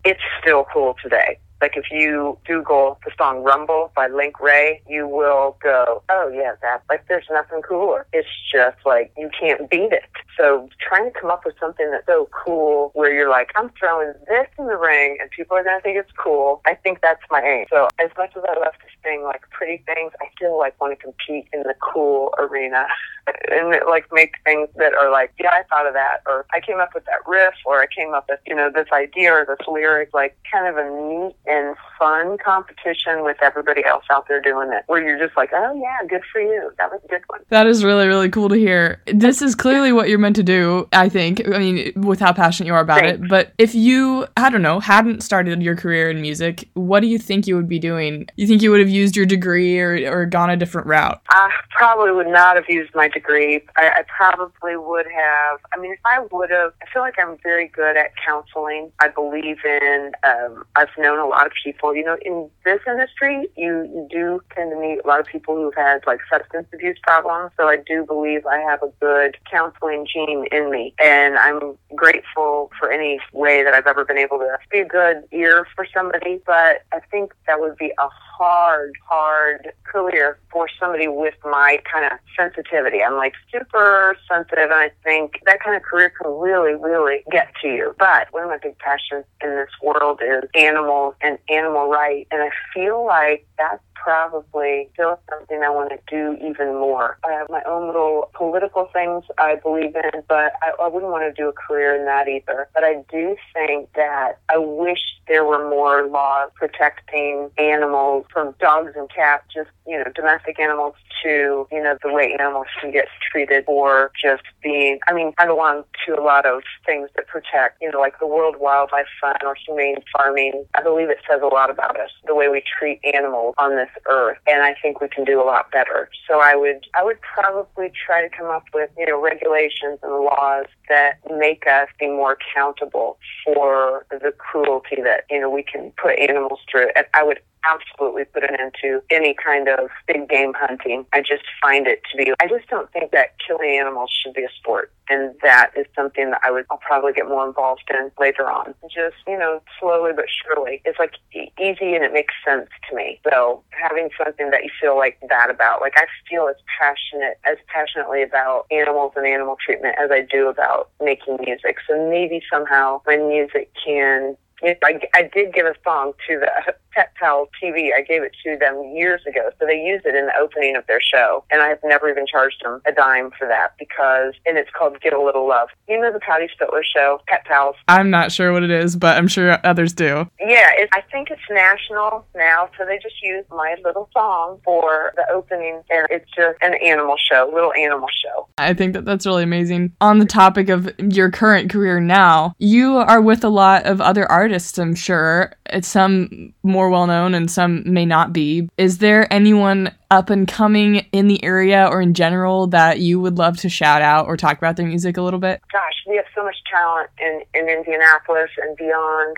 It's still cool today. Like if you Google the song Rumble by Link Wray, you will go, oh yeah, that, like there's nothing cooler. It's just like, you can't beat it. So trying to come up with something that's so cool where you're like, I'm throwing this in the ring and people are going to think it's cool. I think that's my aim. So as much as I love to sing like pretty things. I still like want to compete in the cool arena and like make things that are like, yeah, I thought of that, or I came up with that riff, or I came up with you know this idea or this lyric, like kind of a neat and fun competition with everybody else out there doing it, where you're just like, oh yeah, good for you, that was a good one. That is really really cool to hear. This is clearly what you're meant to do. I think. I mean, with how passionate you are about Thanks. it. But if you, I don't know, hadn't started your career in music, what do you think you would be doing? You think you would have used your degree or, or gone a different route? I probably would not have used my degree. I, I probably would have. I mean, if I would have, I feel like I'm very good at counseling. I believe in. Um, I've known a lot of people. You know, in this industry, you, you do tend to meet a lot of people who've had like substance abuse problems. So I do believe I have a good counseling gene in me, and I'm grateful for any way that I've ever been able to be a good ear for somebody. But I think that would be a hard, hard career for somebody with my kind of sensitivity. I'm like super sensitive, and I think that kind of career can really, really get to you. But one of my big passions in this world is animals and animal rights, and I feel like that's probably still something I want to do even more. I have my own little political things I believe in, but I, I wouldn't want to do a career in that either. But I do think that I wish there were more laws protecting animals from dogs and cats, just, you know, domestic animals to, you know, the way animals can get treated or just being, I mean, I belong to a lot of things that protect, you know, like the World Wildlife Fund or humane farming. I believe it says a lot about us, the way we treat animals on this earth. And I think we can do a lot better. So I would, I would probably try to come up with, you know, regulations and laws that make us be more accountable for the cruelty that, you know, we can put animals through. And I would absolutely put an end to any kind of big game hunting. I just find it to be, I just don't think that killing animals should be a sport. And that is something that I would, I'll probably get more involved in later on. Just, you know, slowly but surely. It's like easy and it makes sense to me. So having something that you feel like that about, like I feel as passionate, as passionately about animals and animal treatment as I do about making music. So maybe somehow my music can I, I did give a song to the Pet Pal TV. I gave it to them years ago, so they used it in the opening of their show, and I've never even charged them a dime for that because, and it's called "Get a Little Love." You know the Patty Spitler show, Pet Pals. I'm not sure what it is, but I'm sure others do. Yeah, it, I think it's national now, so they just use my little song for the opening, and it's just an animal show, little animal show. I think that that's really amazing. On the topic of your current career now, you are with a lot of other artists, I'm sure. It's some more well known and some may not be. Is there anyone up and coming in the area or in general that you would love to shout out or talk about their music a little bit? Gosh, we have so much talent in, in Indianapolis and beyond.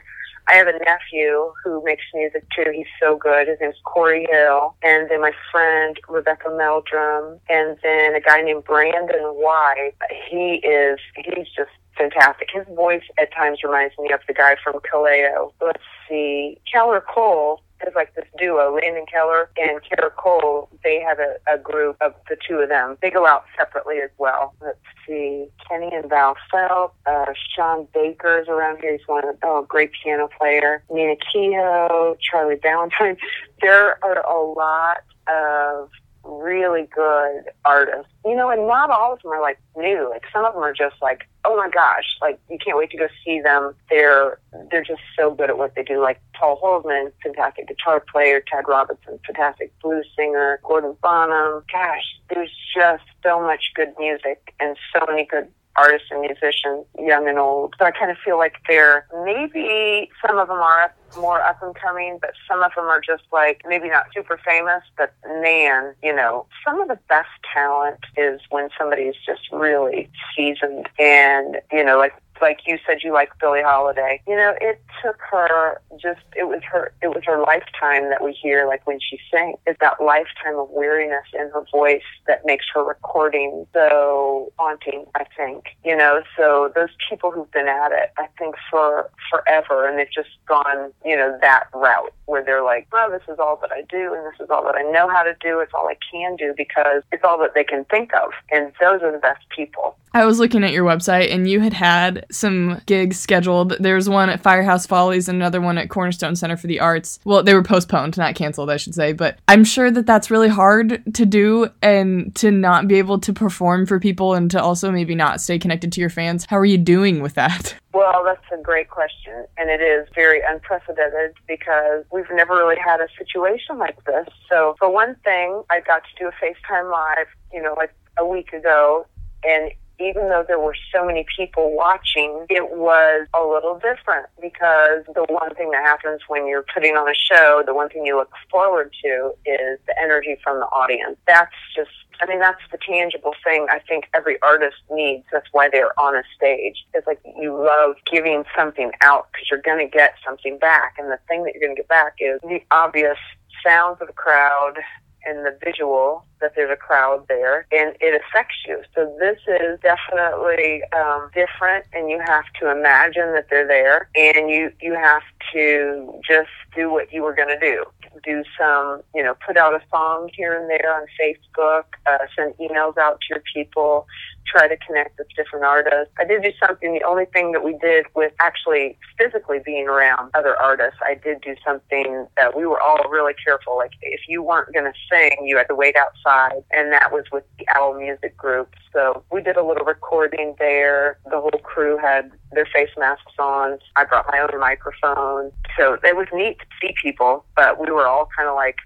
I have a nephew who makes music too. He's so good. His name's Corey Hill. And then my friend Rebecca Meldrum. And then a guy named Brandon White. He is, he's just fantastic. His voice at times reminds me of the guy from Kaleo. Let's see. Keller Cole is like this duo, Landon Keller and Kara Cole. They have a, a group of the two of them. They go out separately as well. Let's see. Kenny and Val Felt. Uh, Sean Baker's around here. He's one of oh, great piano player. Nina Kehoe, Charlie Valentine. There are a lot of really good artists. You know, and not all of them are like new. Like some of them are just like, oh my gosh, like you can't wait to go see them. They're they're just so good at what they do. Like Paul Holdman, fantastic guitar player, Ted Robinson, fantastic blues singer, Gordon Bonham. Gosh, there's just so much good music and so many good artists and musicians, young and old. So I kind of feel like they're maybe some of them are up, more up and coming, but some of them are just like maybe not super famous, but man, you know, some of the best talent is when somebody's just really seasoned and, you know, like like you said you like Billie Holiday. You know, it took her just it was her it was her lifetime that we hear like when she sings. It's that lifetime of weariness in her voice that makes her recording so haunting, I think. You know, so those people who've been at it, I think for forever and they've just gone you know, that route where they're like, oh, this is all that I do and this is all that I know how to do. It's all I can do because it's all that they can think of. And those are the best people. I was looking at your website and you had had some gigs scheduled. There was one at Firehouse Follies and another one at Cornerstone Center for the Arts. Well, they were postponed, not canceled, I should say. But I'm sure that that's really hard to do and to not be able to perform for people and to also maybe not stay connected to your fans. How are you doing with that? Well, that's a great question, and it is very unprecedented because we've never really had a situation like this. So, for one thing, I got to do a FaceTime Live, you know, like a week ago, and even though there were so many people watching, it was a little different because the one thing that happens when you're putting on a show, the one thing you look forward to is the energy from the audience. That's just I mean, that's the tangible thing I think every artist needs. That's why they're on a stage. It's like you love giving something out because you're going to get something back. And the thing that you're going to get back is the obvious sounds of the crowd, and the visual that there's a crowd there and it affects you. So this is definitely um, different and you have to imagine that they're there and you, you have to just do what you were going to do. Do some, you know, put out a song here and there on Facebook, uh, send emails out to your people, try to connect with different artists. I did do something, the only thing that we did with actually physically being around other artists, I did do something that we were all really careful. Like if you weren't going to sing, you had to wait outside, and that was with the Owl Music Group. So we did a little recording there. The whole crew had their face masks on. I brought my own microphone. So it was neat to see people, but we were all kind of like,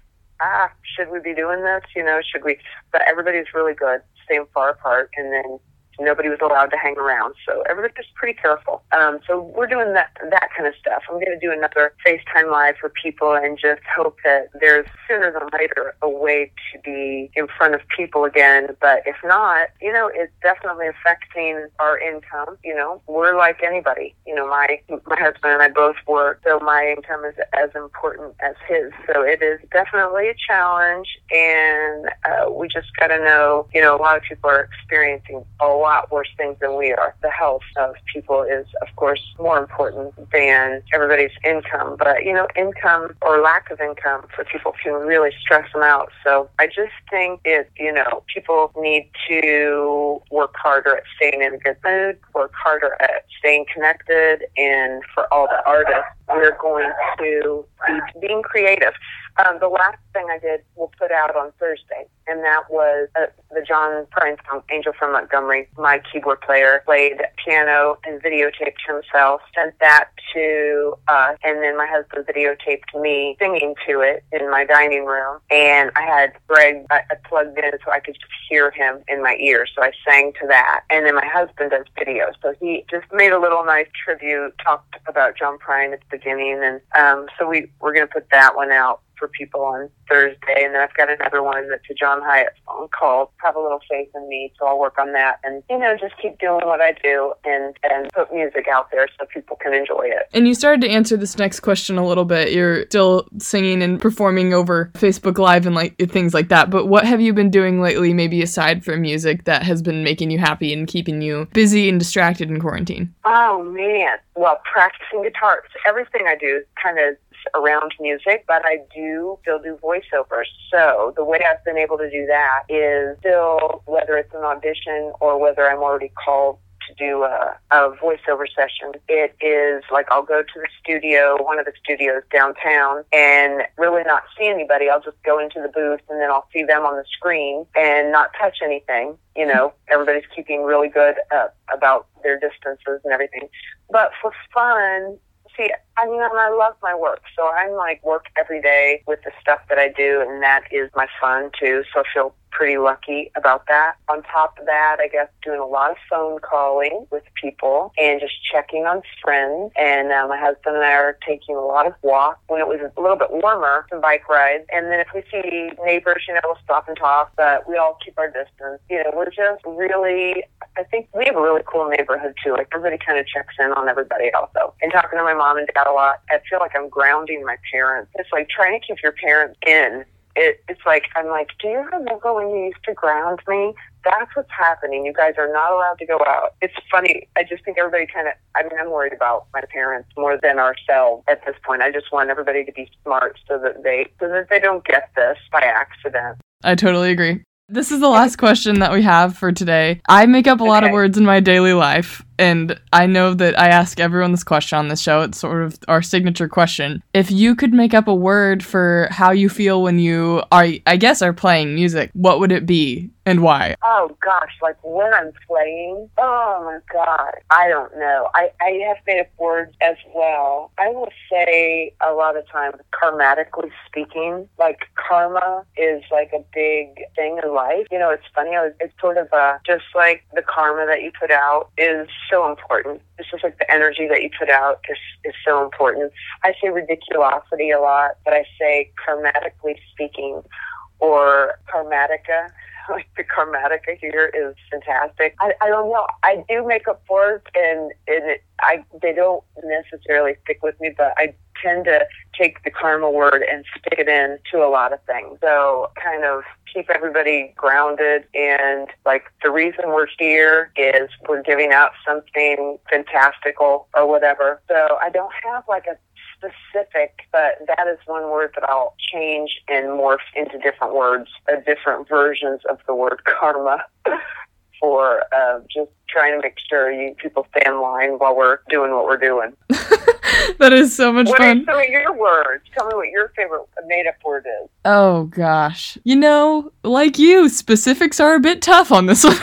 ah, should we be doing this? You know, should we? But everybody's really good staying far apart, and then nobody was allowed to hang around. So everybody was pretty careful. Um, so we're doing that that kind of stuff. I'm going to do another FaceTime live for people and just hope that there's sooner than later a way to be in front of people again. But if not, you know, it's definitely affecting our income. You know, we're like anybody. You know, my my husband and I both work, so my income is as important as his. So it is definitely a challenge, and uh, we just got to know. You know, a lot of people are experiencing a lot worse things than we are. The health of people is, of course, more important than everybody's income. But, you know, income or lack of income for people can really stress them out. So I just think it, you know, people need to work harder at staying in a good mood, work harder at staying connected, and for all the artists, we're going to be being creative. Um, the last thing I did, we'll put out on Thursday, and that was uh, the John Prine song, Angel from Montgomery. My keyboard player played piano and videotaped himself, sent that to us, and then my husband videotaped me singing to it in my dining room. And I had Greg I, I plugged in so I could just hear him in my ear, so I sang to that. And then my husband does videos, so he just made a little nice tribute, talked about John Prine at the beginning, and um, so we we're going to put that one out for people on Thursday, and then I've got another one that's a John Hiatt song called "Have a Little Faith in Me." So I'll work on that, and you know, just keep doing what I do, and and put music out there so people can enjoy it. And you started to answer this next question a little bit. You're still singing and performing over Facebook Live and like things like that. But what have you been doing lately, maybe aside from music, that has been making you happy and keeping you busy and distracted in quarantine? Oh man, well, practicing guitar. Everything I do kind of around music, but I do still do voiceovers. So the way I've been able to do that is still, whether it's an audition or whether I'm already called to do a, a voiceover session. It is like I'll go to the studio, one of the studios downtown, and really not see anybody. I'll just go into the booth and then I'll see them on the screen and not touch anything. You know, everybody's keeping really good uh, about their distances and everything. But for fun, see, I mean, I love my work. So I'm like work every day with the stuff that I do, and that is my fun too. So I feel pretty lucky about that. On top of that, I guess doing a lot of phone calling with people and just checking on friends. And uh, my husband and I are taking a lot of walks when it was a little bit warmer, some bike rides. And then if we see neighbors, you know, we'll stop and talk, but we all keep our distance. You know, we're just really, I think we have a really cool neighborhood too. Like everybody kind of checks in on everybody also. And talking to my mom and dad a lot, I feel like I'm grounding my parents. It's like trying to keep your parents in it, it's like I'm like, do you remember when you used to ground me? That's what's happening. You guys are not allowed to go out. It's funny. I just think everybody kind of. I mean, I'm worried about my parents more than ourselves at this point. I just want everybody to be smart so that they so that they don't get this by accident. I totally agree. This is the last question that we have for today. I make up a lot of words in my daily life, and I know that I ask everyone this question on this show. It's sort of our signature question. If you could make up a word for how you feel when you are, I guess, are playing music, what would it be and why? Oh gosh, like when I'm playing, oh my god, I don't know. I, I have made up words as well. I will say a lot of times, karmatically speaking, like karma is like a big thing in life. You know, it's funny. It's sort of uh just like the karma that you put out is so important. It's just like the energy that you put out is, is so important. I say ridiculosity a lot, but I say karmatically speaking or karmatica like the Karmatica here is fantastic. I, I don't know. I do make up words, and, and it, I they don't necessarily stick with me, but I tend to take the karma word and stick it in to a lot of things. So kind of keep everybody grounded and like the reason we're here is we're giving out something fantastical or whatever. So I don't have like a specific, but that is one word that I'll change and morph into different words, uh, different versions of the word karma for uh, just trying to make sure you people stay in line while we're doing what we're doing. that is so much What are fun. some of your words? Tell me what your favorite made up word is. Oh gosh. You know, like you, specifics are a bit tough on this one.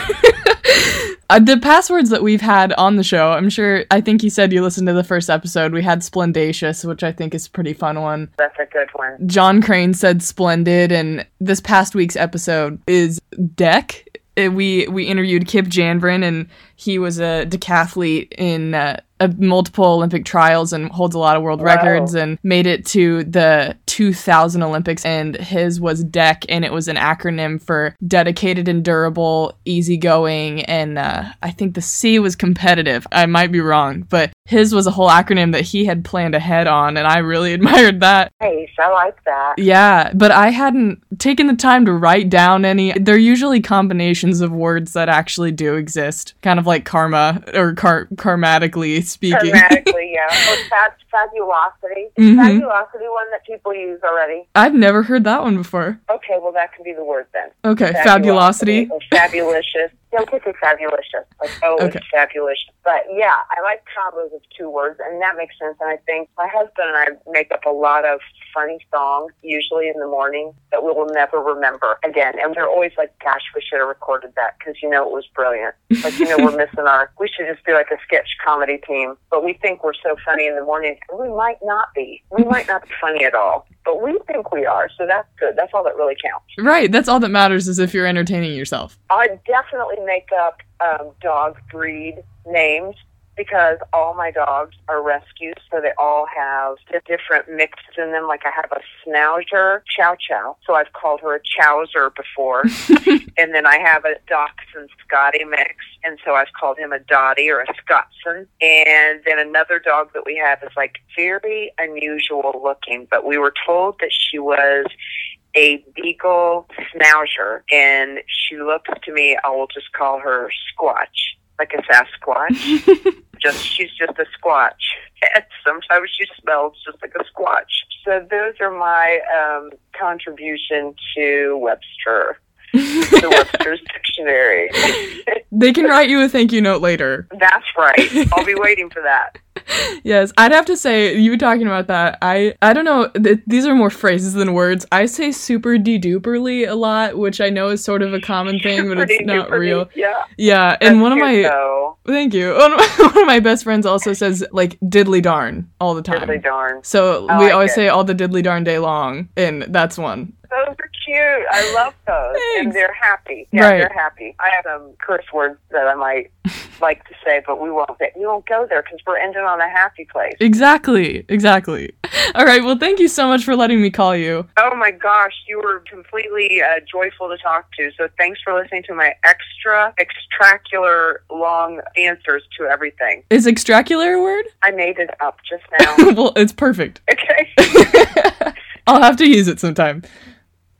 Uh, the passwords that we've had on the show, I'm sure, I think you said you listened to the first episode. We had Splendacious, which I think is a pretty fun one. That's a good one. John Crane said Splendid, and this past week's episode is Deck. Uh, We we interviewed Kip Janvrin, and he was a decathlete in uh, uh, multiple Olympic trials and holds a lot of world Wow. records and made it to the 2000 Olympics. And his was DEC, and it was an acronym for dedicated and durable, easygoing, and uh, I think the C was competitive. I might be wrong, but his was a whole acronym that he had planned ahead on, and I really admired that. Nice. I like that. Yeah, but I hadn't taken the time to write down any. They're usually combinations of words that actually do exist, kind of like karma or car- karmatically speaking. Grammatically, yeah. Or fab- fabulosity. Is Mhm. fabulosity one that people use already? I've never heard that one before. Okay, well that can be the word then. Okay, fabulosity. Or fabulicious. Yeah, we could say fabulicious. Like, oh, Okay. it's fabulous. But yeah, I like combos of two words, and that makes sense. And I think my husband and I make up a lot of funny songs, usually in the morning, that we will never remember again. And we're always like, gosh, we should have recorded that because, you know, it was brilliant. Like, you know, we're missing our, we should just be like a sketch comedy team. But we think we're so funny in the morning, we might not be. We might not be funny at all. But we think we are, so that's good. That's all that really counts. Right, that's all that matters is if you're entertaining yourself. I definitely make up um, dog breed names because all my dogs are rescues, so they all have different mixes in them. Like I have a Schnauzer Chow Chow, so I've called her a Chowser before, and then I have a Dachshund Scotty mix, and so I've called him a Dottie or a Scotsman. And then another dog that we have is like very unusual looking, but we were told that she was a beagle schnauzer, and she looks to me. I will just call her Squatch, like a Sasquatch. just she's just a Squatch. And sometimes she smells just like a Squatch. So those are my um, contribution to Webster, the Webster's dictionary. they can write you a thank you note later. That's right. I'll be waiting for that. Yes, I'd have to say you were talking about that. I I don't know. Th- these are more phrases than words. I say super de duperly a lot, which I know is sort of a common thing, but it's not real. Yeah. Yeah, and That's one of my though. thank you. One of, my, one of my best friends also says like diddly darn all the time. Diddly darn. So we always say all the diddly darn day long, and that's one. Cute. I love those. Thanks. And they're happy. Yeah, Right. they're happy. I have some curse words that I might like to say, but we won't. We won't go there because we're ending on a happy place. Exactly, exactly. All right, well, thank you so much for letting me call you. Oh my gosh, you were completely uh, joyful to talk to. So thanks for listening to my extra extracular long answers to everything. Is extracular a word? I made it up just now. well, it's perfect. okay. I'll have to use it sometime.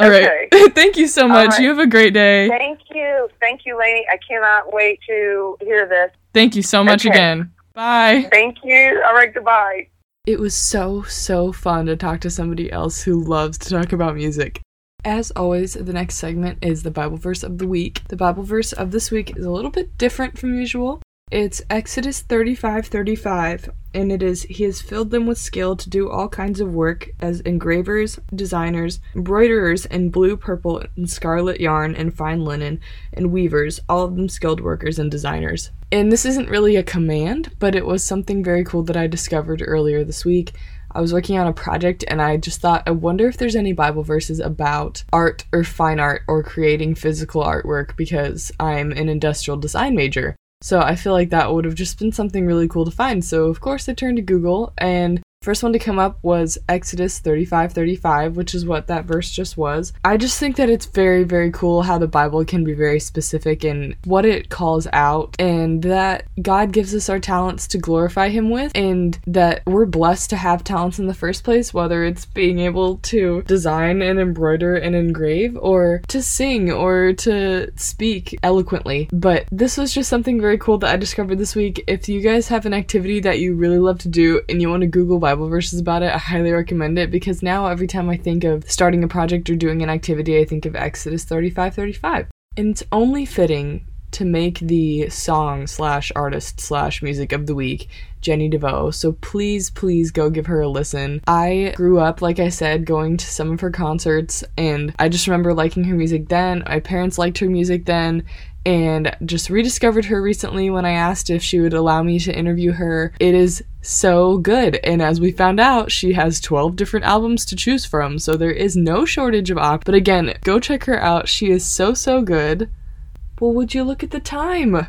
All right. Okay. Thank you so much. right. You have a great day. Thank you. Thank you, Lainey. I cannot wait to hear this. Thank you so much Okay. again. Bye. Thank you. All right, goodbye. It was so, so fun to talk to somebody else who loves to talk about music. As always, the next segment is the Bible verse of the week. The Bible verse of this week is a little bit different from usual. It's Exodus 35 35, and it is He has filled them with skill to do all kinds of work as engravers, designers, embroiderers in blue, purple, and scarlet yarn and fine linen, and weavers, all of them skilled workers and designers. And this isn't really a command, but it was something very cool that I discovered earlier this week. I was working on a project and I just thought, I wonder if there's any Bible verses about art or fine art or creating physical artwork because I'm an industrial design major. So I feel like that would have just been something really cool to find. So of course I turned to Google and first one to come up was Exodus 35:35, which is what that verse just was. I just think that it's very very cool how the Bible can be very specific in what it calls out and that God gives us our talents to glorify him with and that we're blessed to have talents in the first place whether it's being able to design and embroider and engrave or to sing or to speak eloquently. But this was just something very cool that I discovered this week. If you guys have an activity that you really love to do and you want to Google Bible verses about it, I highly recommend it because now every time I think of starting a project or doing an activity, I think of Exodus 35 35. And it's only fitting to make the song slash artist slash music of the week Jennie DeVoe. So please, please go give her a listen. I grew up, like I said, going to some of her concerts, and I just remember liking her music then. My parents liked her music then, and just rediscovered her recently when I asked if she would allow me to interview her. It is so good, and as we found out, she has 12 different albums to choose from, so there is no shortage of op. But again, go check her out. She is so, so good. Well, would you look at the time?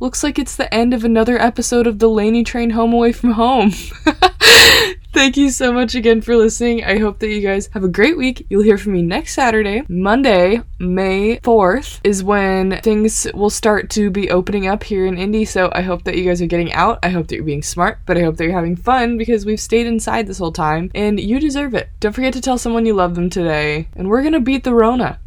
Looks like it's the end of another episode of the Laney Train Home Away from Home. Thank you so much again for listening. I hope that you guys have a great week. You'll hear from me next Saturday. Monday, May 4th, is when things will start to be opening up here in Indy. So I hope that you guys are getting out. I hope that you're being smart, but I hope that you're having fun because we've stayed inside this whole time and you deserve it. Don't forget to tell someone you love them today. And we're going to beat the Rona.